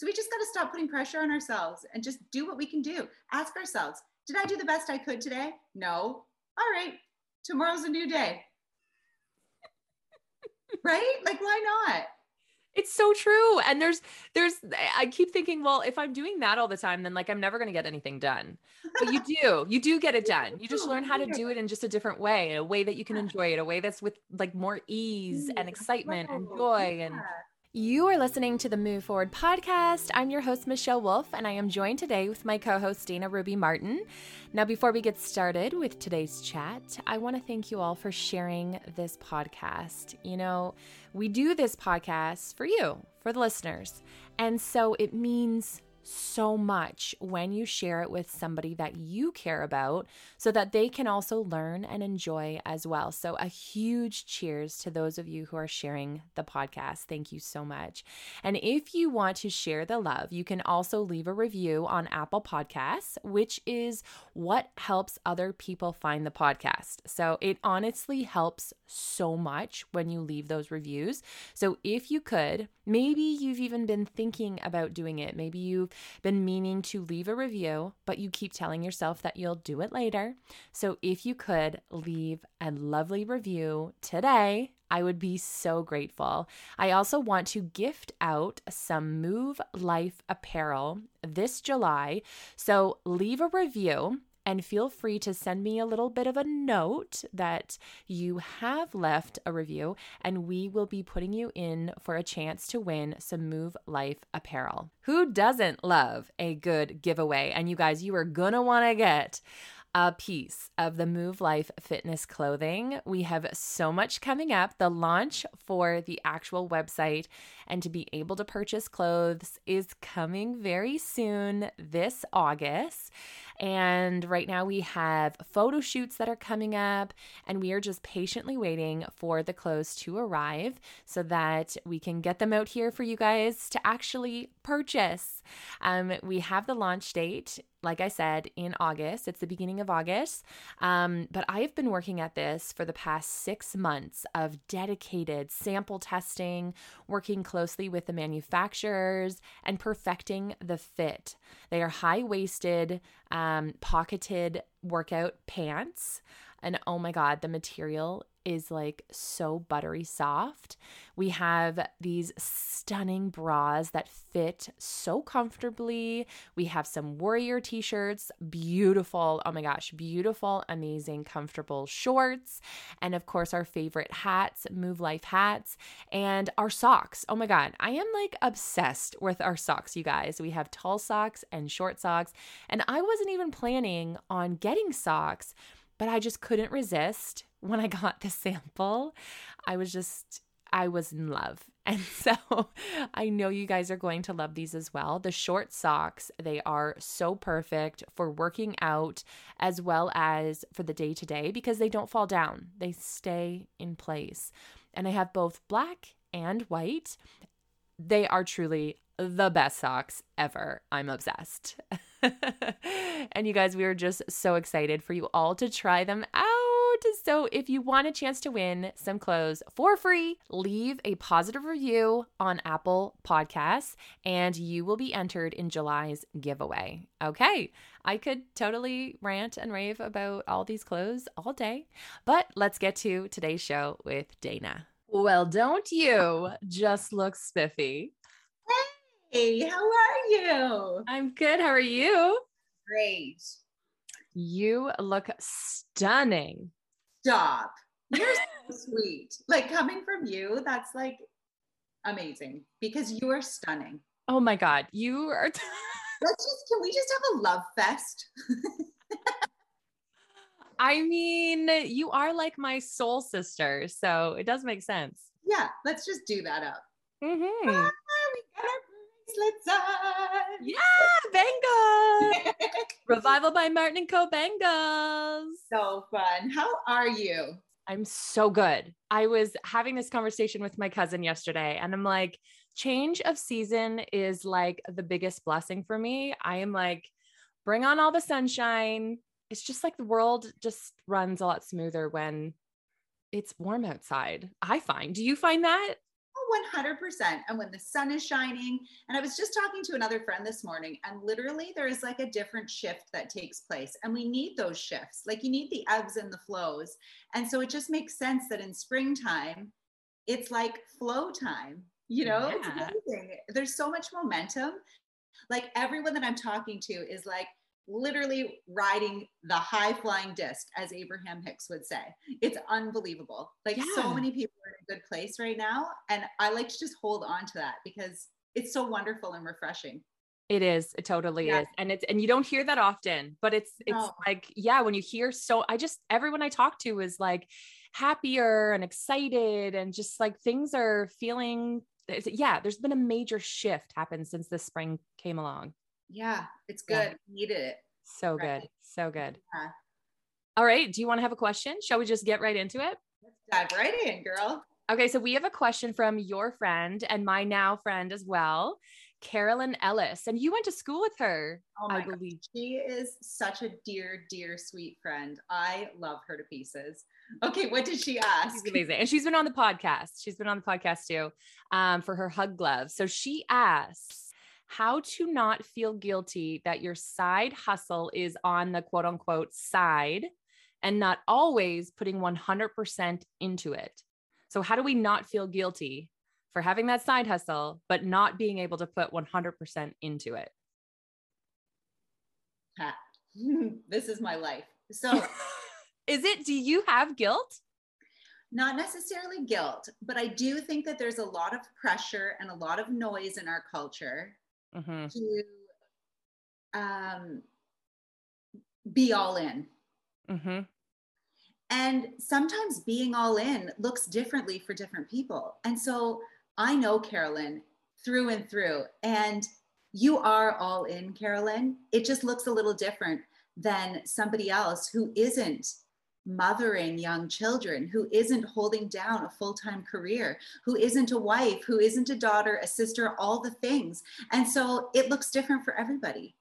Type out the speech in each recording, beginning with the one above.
So we just got to stop putting pressure on ourselves and just do what we can do. Ask ourselves, did I do the best I could today? No. All right. Tomorrow's a new day. right? Like, why not? It's so true. And there's, there's, I keep thinking, well, if I'm doing that all the time, then like I'm never going to get anything done. But you do, you do get it done. You just learn how to do it in just a different way, in a way that you can enjoy it, a way that's with like more ease and excitement and oh, joy and you are listening to the Move Forward podcast. I'm your host, Michelle Wolf, and I am joined today with my co host, Dana Ruby Martin. Now, before we get started with today's chat, I want to thank you all for sharing this podcast. You know, we do this podcast for you, for the listeners. And so it means so much when you share it with somebody that you care about so that they can also learn and enjoy as well. So, a huge cheers to those of you who are sharing the podcast. Thank you so much. And if you want to share the love, you can also leave a review on Apple Podcasts, which is what helps other people find the podcast. So, it honestly helps so much when you leave those reviews. So, if you could, maybe you've even been thinking about doing it, maybe you've been meaning to leave a review, but you keep telling yourself that you'll do it later. So if you could leave a lovely review today, I would be so grateful. I also want to gift out some Move Life apparel this July. So leave a review and feel free to send me a little bit of a note that you have left a review, and we will be putting you in for a chance to win some Move Life apparel. Who doesn't love a good giveaway? And you guys, you are gonna wanna get a piece of the Move Life fitness clothing. We have so much coming up. The launch for the actual website and to be able to purchase clothes is coming very soon this August. And right now we have photo shoots that are coming up, and we are just patiently waiting for the clothes to arrive so that we can get them out here for you guys to actually purchase. Um, we have the launch date like I said, in August. It's the beginning of August. Um, but I've been working at this for the past six months of dedicated sample testing, working closely with the manufacturers, and perfecting the fit. They are high waisted, um, pocketed workout pants. And oh my God, the material is like so buttery soft. We have these stunning bras that fit so comfortably. We have some warrior t shirts, beautiful, oh my gosh, beautiful, amazing, comfortable shorts. And of course, our favorite hats, Move Life hats, and our socks. Oh my God, I am like obsessed with our socks, you guys. We have tall socks and short socks. And I wasn't even planning on getting socks but I just couldn't resist when I got the sample. I was just, I was in love. And so I know you guys are going to love these as well. The short socks, they are so perfect for working out as well as for the day to day because they don't fall down, they stay in place. And I have both black and white. They are truly the best socks ever. I'm obsessed. and you guys, we are just so excited for you all to try them out. So, if you want a chance to win some clothes for free, leave a positive review on Apple Podcasts and you will be entered in July's giveaway. Okay, I could totally rant and rave about all these clothes all day, but let's get to today's show with Dana. Well, don't you just look spiffy? Hey, how are you? I'm good. How are you? Great. You look stunning. Stop. You're so sweet. Like coming from you, that's like amazing because you are stunning. Oh my God. You are. T- Let's just, can we just have a love fest? I mean, you are like my soul sister. So it does make sense. Yeah, let's just do that up. Mm-hmm. Ah, we got bracelets on. Yeah, bangles. Revival by Martin and Co. bangles. So fun. How are you? I'm so good. I was having this conversation with my cousin yesterday, and I'm like, change of season is like the biggest blessing for me. I am like, bring on all the sunshine. It's just like the world just runs a lot smoother when it's warm outside. I find. Do you find that? 100%. And when the sun is shining, and I was just talking to another friend this morning, and literally there is like a different shift that takes place. And we need those shifts. Like you need the ebbs and the flows. And so it just makes sense that in springtime, it's like flow time. You know, yeah. it's amazing. There's so much momentum. Like everyone that I'm talking to is like, literally riding the high flying disc, as Abraham Hicks would say. It's unbelievable. Like yeah. so many people are in a good place right now. And I like to just hold on to that because it's so wonderful and refreshing. It is. It totally yeah. is. And it's and you don't hear that often, but it's it's no. like, yeah, when you hear so I just everyone I talk to is like happier and excited and just like things are feeling yeah, there's been a major shift happen since the spring came along. Yeah, it's good. Yeah. Needed it. So right. good. So good. Yeah. All right. Do you want to have a question? Shall we just get right into it? Let's dive right in, girl. Okay. So we have a question from your friend and my now friend as well, Carolyn Ellis. And you went to school with her, oh I believe. God. She is such a dear, dear, sweet friend. I love her to pieces. Okay. What did she ask? She's amazing. And she's been on the podcast. She's been on the podcast too um, for her hug glove. So she asks, how to not feel guilty that your side hustle is on the quote unquote side and not always putting 100% into it. So, how do we not feel guilty for having that side hustle, but not being able to put 100% into it? Ha. this is my life. So, is it, do you have guilt? Not necessarily guilt, but I do think that there's a lot of pressure and a lot of noise in our culture mm-hmm. to um, be all in. Mm-hmm. And sometimes being all in looks differently for different people. And so I know Carolyn through and through, and you are all in, Carolyn. It just looks a little different than somebody else who isn't mothering young children, who isn't holding down a full time career, who isn't a wife, who isn't a daughter, a sister, all the things. And so it looks different for everybody.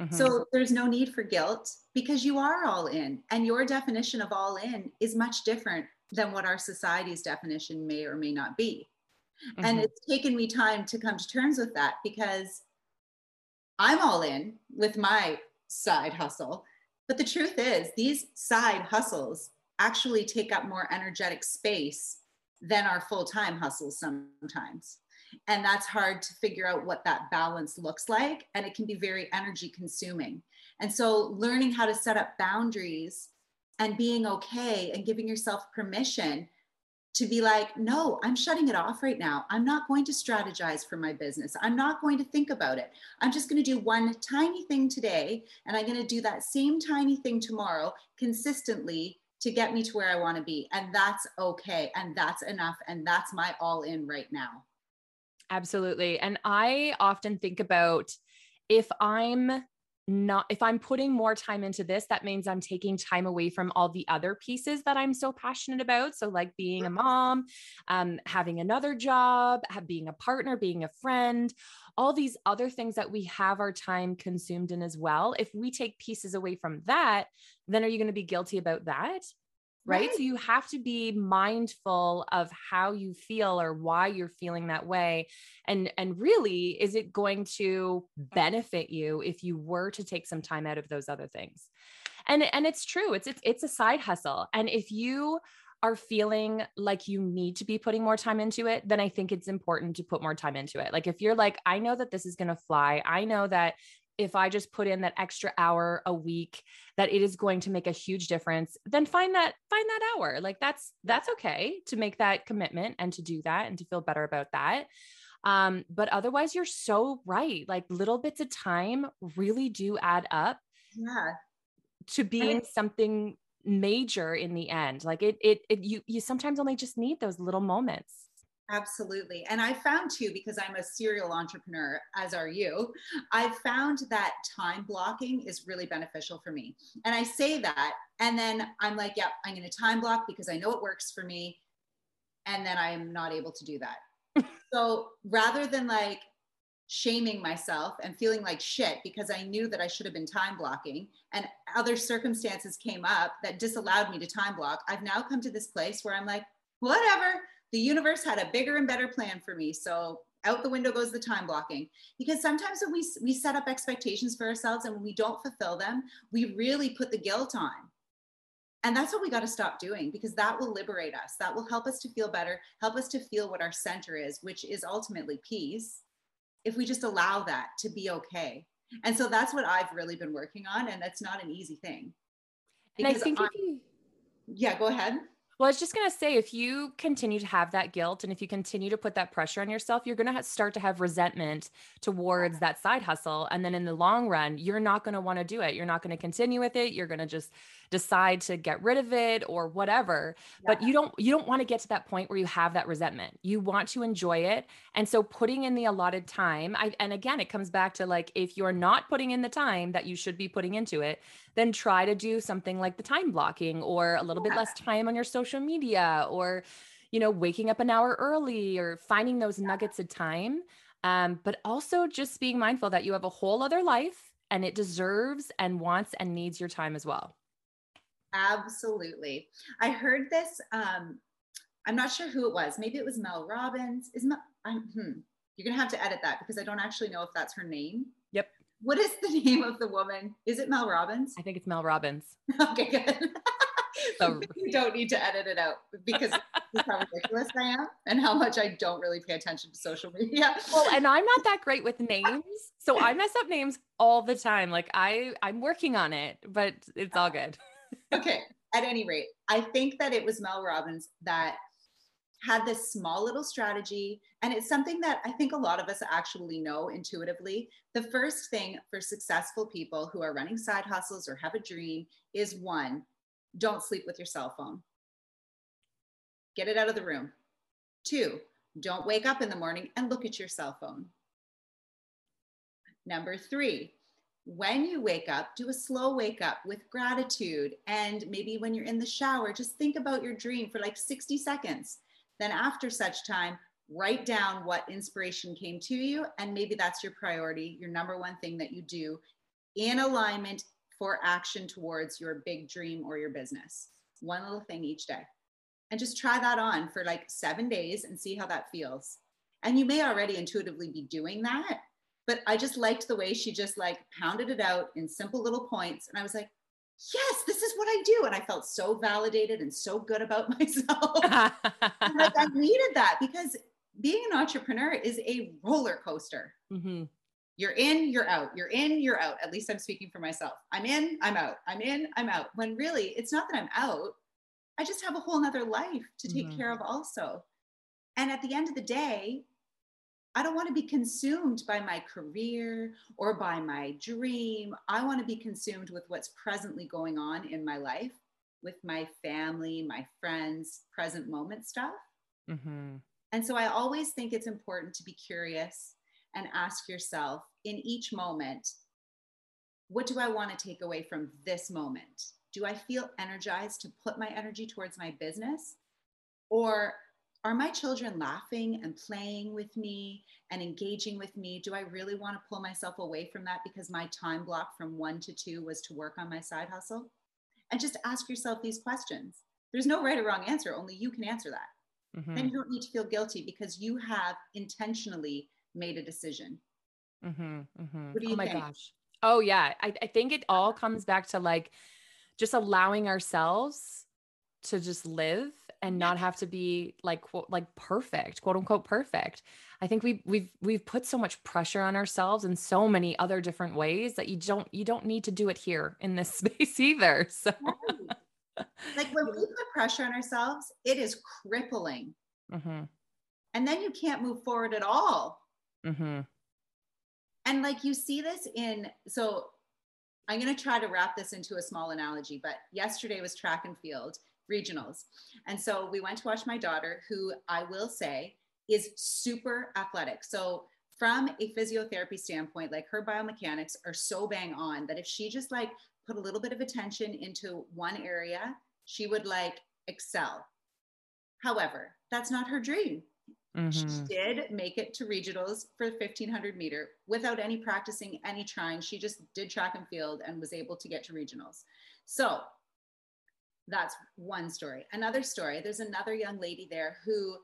Mm-hmm. So there's no need for guilt because you are all in, and your definition of all in is much different than what our society's definition may or may not be. Mm-hmm. And it's taken me time to come to terms with that because I'm all in with my side hustle but the truth is, these side hustles actually take up more energetic space than our full time hustles sometimes. And that's hard to figure out what that balance looks like. And it can be very energy consuming. And so, learning how to set up boundaries and being okay and giving yourself permission to be like, no, I'm shutting it off right now. I'm not going to strategize for my business. I'm not going to think about it. I'm just going to do one tiny thing today, and I'm going to do that same tiny thing tomorrow consistently to get me to where I want to be. And that's okay. And that's enough. And that's my all in right now. Absolutely. And I often think about if I'm not if i'm putting more time into this that means i'm taking time away from all the other pieces that i'm so passionate about. So like being a mom um, having another job being a partner being a friend all these other things that we have our time consumed in as well. If we take pieces away from that then are you going to be guilty about that right? right? So you have to be mindful of how you feel or why you're feeling that way. And and really is it going to benefit you if you were to take some time out of those other things? And and it's true. It's it's it's a side hustle. And if you are feeling like you need to be putting more time into it, then I think it's important to put more time into it. Like if you're like, I know that this is going to fly. I know that if I just put in that extra hour a week that it is going to make a huge difference, then find that find that hour. Like that's that's okay to make that commitment and to do that and to feel better about that. Um, but otherwise you're so right. Like little bits of time really do add up. Yeah. To being something major in the end. Like it it, it you you sometimes only just need those little moments. Absolutely. And I found too, because I'm a serial entrepreneur, as are you, I've found that time blocking is really beneficial for me. And I say that, and then I'm like, yep, yeah, I'm going to time block because I know it works for me. And then I'm not able to do that. so rather than like shaming myself and feeling like shit because I knew that I should have been time blocking and other circumstances came up that disallowed me to time block, I've now come to this place where I'm like, whatever the universe had a bigger and better plan for me. So out the window goes the time blocking. Because sometimes when we we set up expectations for ourselves and when we don't fulfill them we really put the guilt on. And that's what we got to stop doing because that will liberate us. That will help us to feel better help us to feel what our center is which is ultimately peace if we just allow that to be okay. And so that's what i've really been working on and that's not an easy thing. And i think if you yeah go ahead well, I was just going to say if you continue to have that guilt and if you continue to put that pressure on yourself, you're going to start to have resentment towards that side hustle. And then in the long run, you're not going to want to do it. You're not going to continue with it. You're going to just decide to get rid of it or whatever yeah. but you don't you don't want to get to that point where you have that resentment you want to enjoy it and so putting in the allotted time I, and again it comes back to like if you're not putting in the time that you should be putting into it then try to do something like the time blocking or a little yeah. bit less time on your social media or you know waking up an hour early or finding those nuggets of time um, but also just being mindful that you have a whole other life and it deserves and wants and needs your time as well Absolutely. I heard this. Um, I'm not sure who it was. Maybe it was Mel Robbins. Is Mel, I'm, hmm, you're gonna have to edit that because I don't actually know if that's her name. Yep. What is the name of the woman? Is it Mel Robbins? I think it's Mel Robbins. okay, good. so you don't need to edit it out because how ridiculous I am and how much I don't really pay attention to social media. Well, and I'm not that great with names. So I mess up names all the time. Like I I'm working on it, but it's all good okay. At any rate, I think that it was Mel Robbins that had this small little strategy. And it's something that I think a lot of us actually know intuitively. The first thing for successful people who are running side hustles or have a dream is one, don't sleep with your cell phone. Get it out of the room. Two, don't wake up in the morning and look at your cell phone. Number three, when you wake up, do a slow wake up with gratitude. And maybe when you're in the shower, just think about your dream for like 60 seconds. Then, after such time, write down what inspiration came to you. And maybe that's your priority, your number one thing that you do in alignment for action towards your big dream or your business. One little thing each day. And just try that on for like seven days and see how that feels. And you may already intuitively be doing that but I just liked the way she just like pounded it out in simple little points. And I was like, yes, this is what I do. And I felt so validated and so good about myself. like I needed that because being an entrepreneur is a roller coaster. Mm-hmm. You're in, you're out. You're in, you're out. At least I'm speaking for myself. I'm in, I'm out. I'm in, I'm out. When really, it's not that I'm out. I just have a whole nother life to take mm-hmm. care of also. And at the end of the day, I don't want to be consumed by my career or by my dream. I want to be consumed with what's presently going on in my life with my family, my friends, present moment stuff. Mm-hmm. And so I always think it's important to be curious and ask yourself in each moment, what do I want to take away from this moment? Do I feel energized to put my energy towards my business? Or are my children laughing and playing with me and engaging with me? Do I really want to pull myself away from that because my time block from one to two was to work on my side hustle? And just ask yourself these questions. There's no right or wrong answer, only you can answer that. Mm-hmm. Then you don't need to feel guilty because you have intentionally made a decision. Mm-hmm, mm-hmm. What do you oh my think? gosh. Oh, yeah. I, I think it all comes back to like just allowing ourselves to just live and not have to be like quote like perfect quote unquote perfect. I think we we've we've put so much pressure on ourselves in so many other different ways that you don't you don't need to do it here in this space either so. Like when we put pressure on ourselves it is crippling. Mm-hmm. and then you can't move forward at all. Mm-hmm. and like you see this in so i'm going to try to wrap this into a small analogy but yesterday was track and field regionals. And so we went to watch my daughter, who I will say is super athletic. So from a physiotherapy standpoint, like her biomechanics are so bang on that if she just like put a little bit of attention into one area, she would like excel. However, that's not her dream. Mm-hmm. She did make it to regionals for 1500 meter without any practicing, any trying. She just did track and field and was able to get to regionals. So that's one story. Another story, there's another young lady there who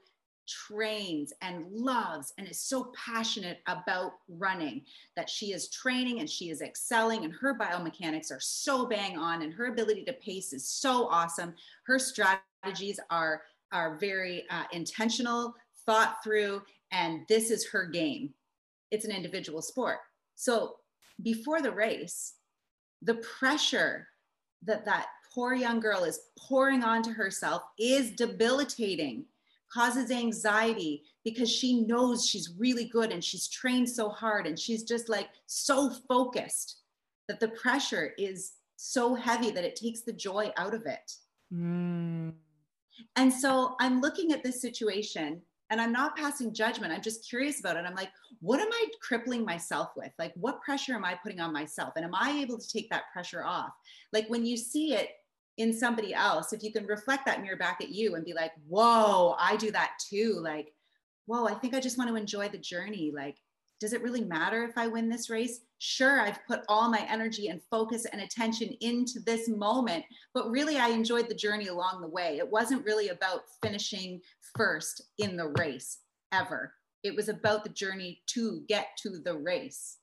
trains and loves and is so passionate about running that she is training and she is excelling and her biomechanics are so bang on and her ability to pace is so awesome. Her strategies are are very uh, intentional thought through and this is her game. It's an individual sport. So before the race the pressure that that poor young girl is pouring onto herself is debilitating causes anxiety because she knows she's really good and she's trained so hard and she's just like so focused that the pressure is so heavy that it takes the joy out of it. Mm. And so I'm looking at this situation and I'm not passing judgment. I'm just curious about it. I'm like, what am I crippling myself with? Like, what pressure am I putting on myself? And am I able to take that pressure off? Like, when you see it in somebody else, if you can reflect that mirror back at you and be like, whoa, I do that too. Like, whoa, I think I just want to enjoy the journey. Like, does it really matter if I win this race? Sure, I've put all my energy and focus and attention into this moment, but really I enjoyed the journey along the way. It wasn't really about finishing first in the race ever. It was about the journey to get to the race.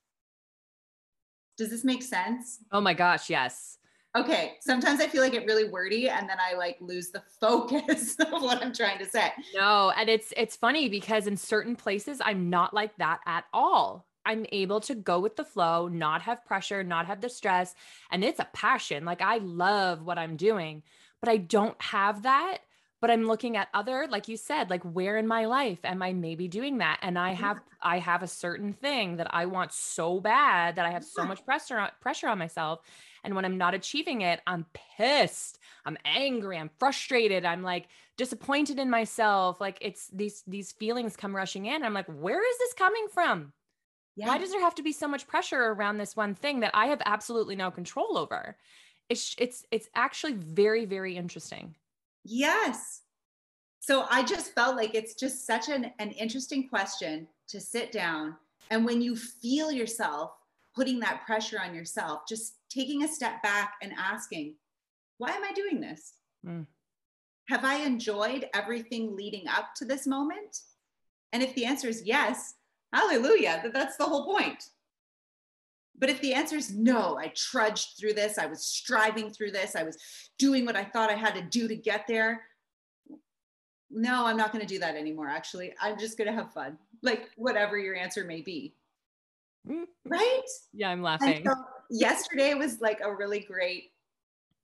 Does this make sense? Oh my gosh, yes okay sometimes i feel like it really wordy and then i like lose the focus of what i'm trying to say no and it's it's funny because in certain places i'm not like that at all i'm able to go with the flow not have pressure not have the stress and it's a passion like i love what i'm doing but i don't have that but i'm looking at other like you said like where in my life am i maybe doing that and i mm-hmm. have i have a certain thing that i want so bad that i have so much pressure on, pressure on myself and when I'm not achieving it, I'm pissed. I'm angry. I'm frustrated. I'm like disappointed in myself. Like it's these these feelings come rushing in. I'm like, where is this coming from? Yeah. Why does there have to be so much pressure around this one thing that I have absolutely no control over? It's it's it's actually very very interesting. Yes. So I just felt like it's just such an, an interesting question to sit down and when you feel yourself putting that pressure on yourself, just taking a step back and asking, why am I doing this? Mm. Have I enjoyed everything leading up to this moment? And if the answer is yes, hallelujah, that that's the whole point. But if the answer is no, I trudged through this, I was striving through this, I was doing what I thought I had to do to get there. No, I'm not going to do that anymore. Actually, I'm just going to have fun, like whatever your answer may be. Mm-hmm. right? Yeah, I'm laughing. So yesterday was like a really great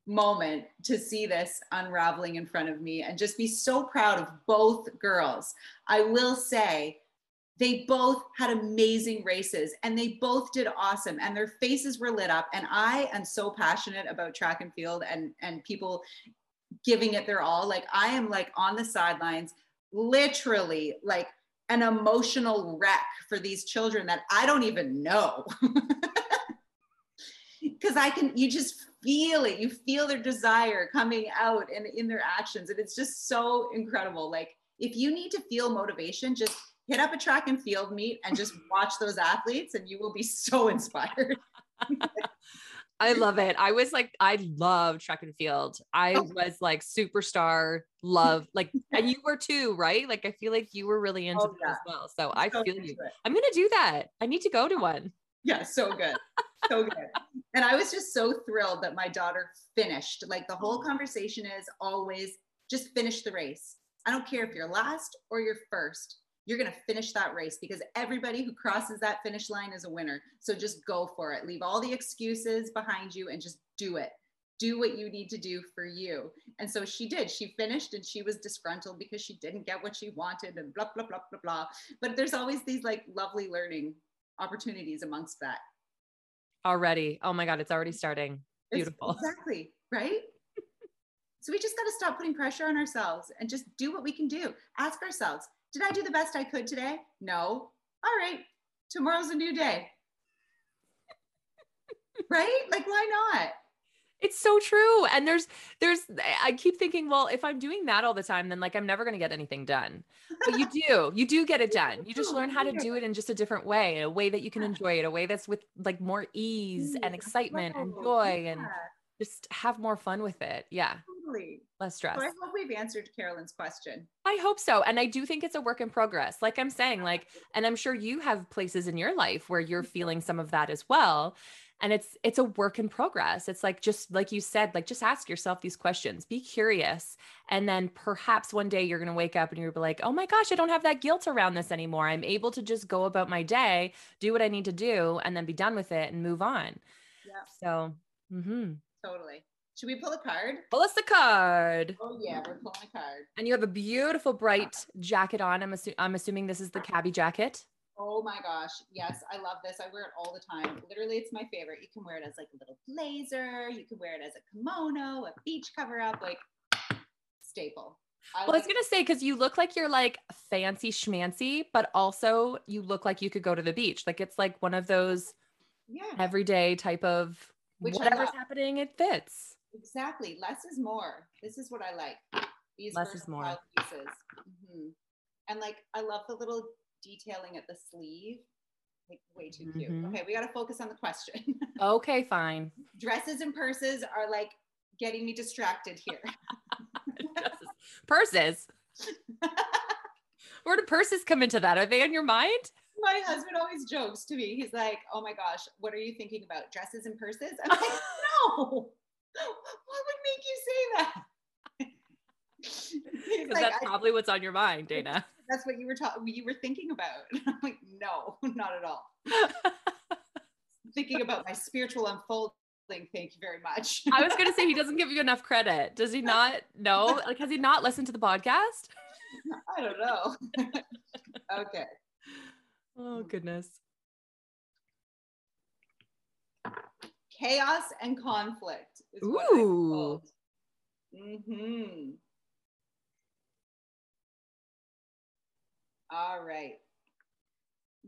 moment to see this unraveling in front of me and just be so proud of both girls. I will say they both had amazing races and they both did awesome and their faces were lit up and I am so passionate about track and field and and people giving it their all. Like I am like on the sidelines literally like an emotional wreck for these children that I don't even know. Because I can, you just feel it. You feel their desire coming out and in their actions. And it's just so incredible. Like, if you need to feel motivation, just hit up a track and field meet and just watch those athletes, and you will be so inspired. I love it. I was like, I love track and field. I oh. was like superstar love, like, and you were too, right? Like, I feel like you were really into oh, yeah. as well. So I so feel you. It. I'm going to do that. I need to go to one. Yeah, so good. so good. And I was just so thrilled that my daughter finished. Like, the whole conversation is always just finish the race. I don't care if you're last or you're first you're going to finish that race because everybody who crosses that finish line is a winner. So just go for it. Leave all the excuses behind you and just do it. Do what you need to do for you. And so she did. She finished and she was disgruntled because she didn't get what she wanted and blah, blah, blah, blah, blah. But there's always these like lovely learning opportunities amongst that. Already. Oh my God, it's already starting. Beautiful. It's exactly. Right. so we just got to stop putting pressure on ourselves and just do what we can do. Ask ourselves, did I do the best I could today? No. All right. Tomorrow's a new day. right? Like, why not? It's so true. And there's, there's, I keep thinking, well, if I'm doing that all the time, then like I'm never going to get anything done. But you do, you do get it done. You just learn how to do it in just a different way, a way that you can enjoy it, a way that's with like more ease and excitement and joy and just have more fun with it. Yeah. Totally. less stress. So I hope we've answered Carolyn's question. I hope so. And I do think it's a work in progress. Like I'm saying, like, and I'm sure you have places in your life where you're feeling some of that as well. And it's it's a work in progress. It's like just like you said, like just ask yourself these questions, be curious. And then perhaps one day you're gonna wake up and you'll be like, oh my gosh, I don't have that guilt around this anymore. I'm able to just go about my day, do what I need to do, and then be done with it and move on. Yeah. So mm-hmm. Totally. Should we pull a card? pull us the card. Oh yeah, we're pulling a card. And you have a beautiful bright jacket on. I'm, assu- I'm assuming this is the cabbie jacket. Oh my gosh. Yes, I love this. I wear it all the time. Literally, it's my favorite. You can wear it as like a little blazer. You can wear it as a kimono, a beach cover up, like staple. I well, I was gonna say because you look like you're like fancy schmancy, but also you look like you could go to the beach. Like it's like one of those yeah. everyday type of Which whatever's happening, it fits. Exactly. Less is more. This is what I like. These Less is more. pieces. Mhm. And like, I love the little detailing at the sleeve. Like, way too cute. Mhm. Okay, we got to focus on the question. Okay, fine. Dresses and purses are like getting me distracted here. Purses. Where do purses come into that? Are they on your mind? My husband always jokes to me. He's like, "Oh my gosh, what are you thinking about? Dresses and purses?" I'm like, "No. What would make you say that?" Because like, that's "I- probably what's on your mind, Dana. that's what you were talking you were thinking about i'm like no not at all thinking about my spiritual unfolding thank you very much I was gonna say he doesn't give you enough credit. Does he not know? Like, has he not listened to the podcast? i don't know okay Oh goodness. Chaos and conflict is what Ooh. Mhm. all right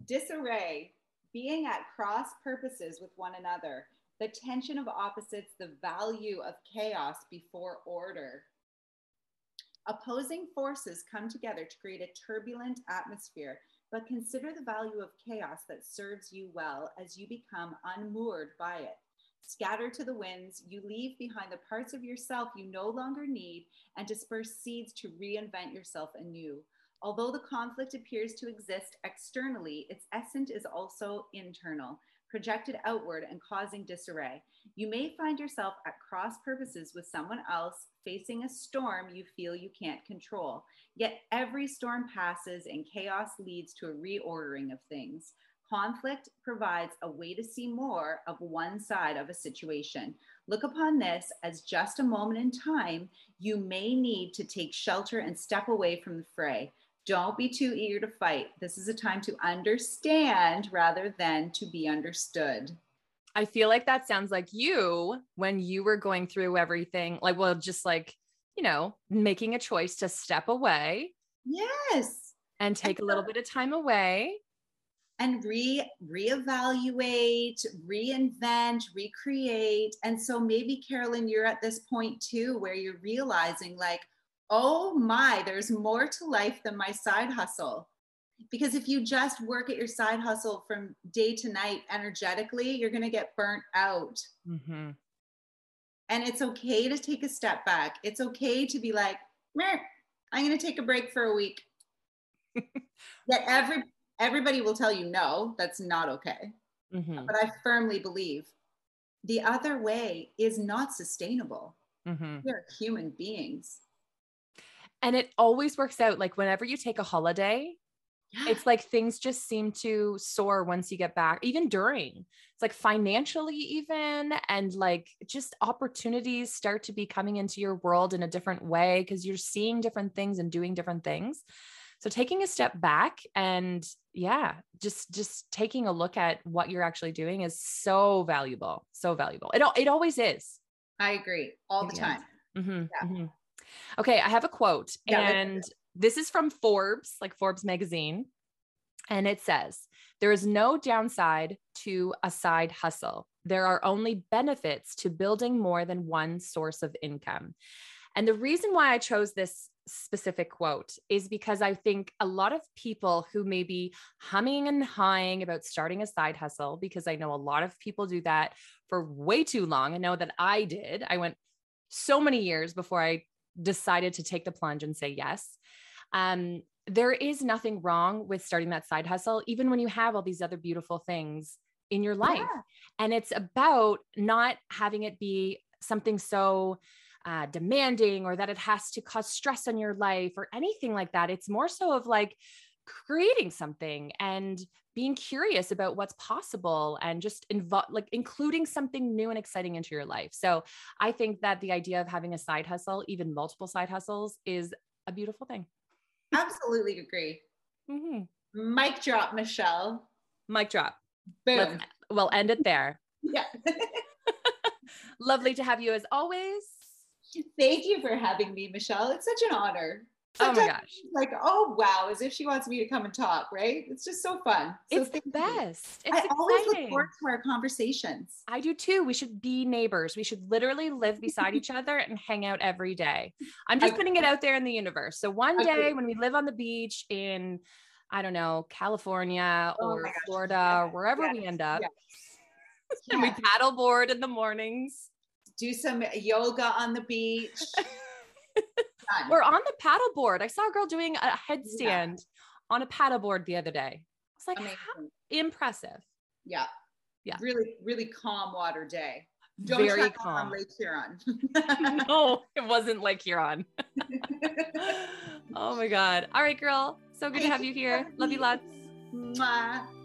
disarray being at cross purposes with one another the tension of opposites the value of chaos before order Opposing forces come together to create a turbulent atmosphere, but consider the value of chaos that serves you well as you become unmoored by it. Scatter to the winds, you leave behind the parts of yourself you no longer need and disperse seeds to reinvent yourself anew. Although the conflict appears to exist externally, its essence is also internal, projected outward and causing disarray. You may find yourself at cross purposes with someone else, facing a storm you feel you can't control. Yet every storm passes and chaos leads to a reordering of things. Conflict provides a way to see more of one side of a situation. Look upon this as just a moment in time. You may need to take shelter and step away from the fray. Don't be too eager to fight. This is a time to understand rather than to be understood. I feel like that sounds like you when you were going through everything, like, well, just like, you know, making a choice to step away Yes. and take a little bit of time away. And re reevaluate, reinvent, recreate. And so maybe Carolyn, you're at this point too where you're realizing like, oh my, there's more to life than my side hustle. Because if you just work at your side hustle from day to night energetically, you're going to get burnt out. Mm-hmm. And it's okay to take a step back. It's okay to be like, "Meh, I'm going to take a break for a week. Yet every everybody will tell you no, that's not okay. Mm-hmm. But I firmly believe the other way is not sustainable. Mm-hmm. We are human beings. And it always works out. Like, whenever you take a holiday, it's like things just seem to soar once you get back even during it's like financially even and like just opportunities start to be coming into your world in a different way because you're seeing different things and doing different things so taking a step back and yeah just just taking a look at what you're actually doing is so valuable so valuable it, it always is I agree all the Yeah. time. Mhm, Yeah. mhm. Okay, I have a quote, Yeah, and this is from Forbes, like Forbes magazine. And it says, There is no downside to a side hustle. There are only benefits to building more than one source of income. And the reason why I chose this specific quote is because I think a lot of people who may be humming and hawing about starting a side hustle, because I know a lot of people do that for way too long. I know that I did. I went so many years before I decided to take the plunge and say yes. Um, there is nothing wrong with starting that side hustle, even when you have all these other beautiful things in your life. Yeah. And it's about not having it be something so uh, demanding or that it has to cause stress on your life or anything like that. It's more so of like creating something and being curious about what's possible and just involve like including something new and exciting into your life. So I think that the idea of having a side hustle, even multiple side hustles, is a beautiful thing. Absolutely agree. Mm-hmm. Mic drop, Michelle. Mic drop. Boom. Let's, we'll end it there. Yeah. Lovely to have you as always. Thank you for having me, Michelle. It's such an honor. Sometimes oh my gosh. Like, oh wow, as if she wants me to come and talk, right? It's just so fun. So it's the best. It's I exciting. always look forward to our conversations. I do too. We should be neighbors. We should literally live beside each other and hang out every day. I'm just putting it out there in the universe. So one day when we live on the beach in, I don't know, California oh or Florida or wherever yes. we end up, yes. and we paddleboard in the mornings. Do some yoga on the beach. We're on the paddleboard. I saw a girl doing a headstand yeah. on a paddleboard the other day. It's like impressive. Yeah. Yeah. Really, really calm water day. Don't Very calm. Lake Huron. no, it wasn't Lake Huron. oh my God. All right, girl. So good to have you here. Love you lots. Mwah.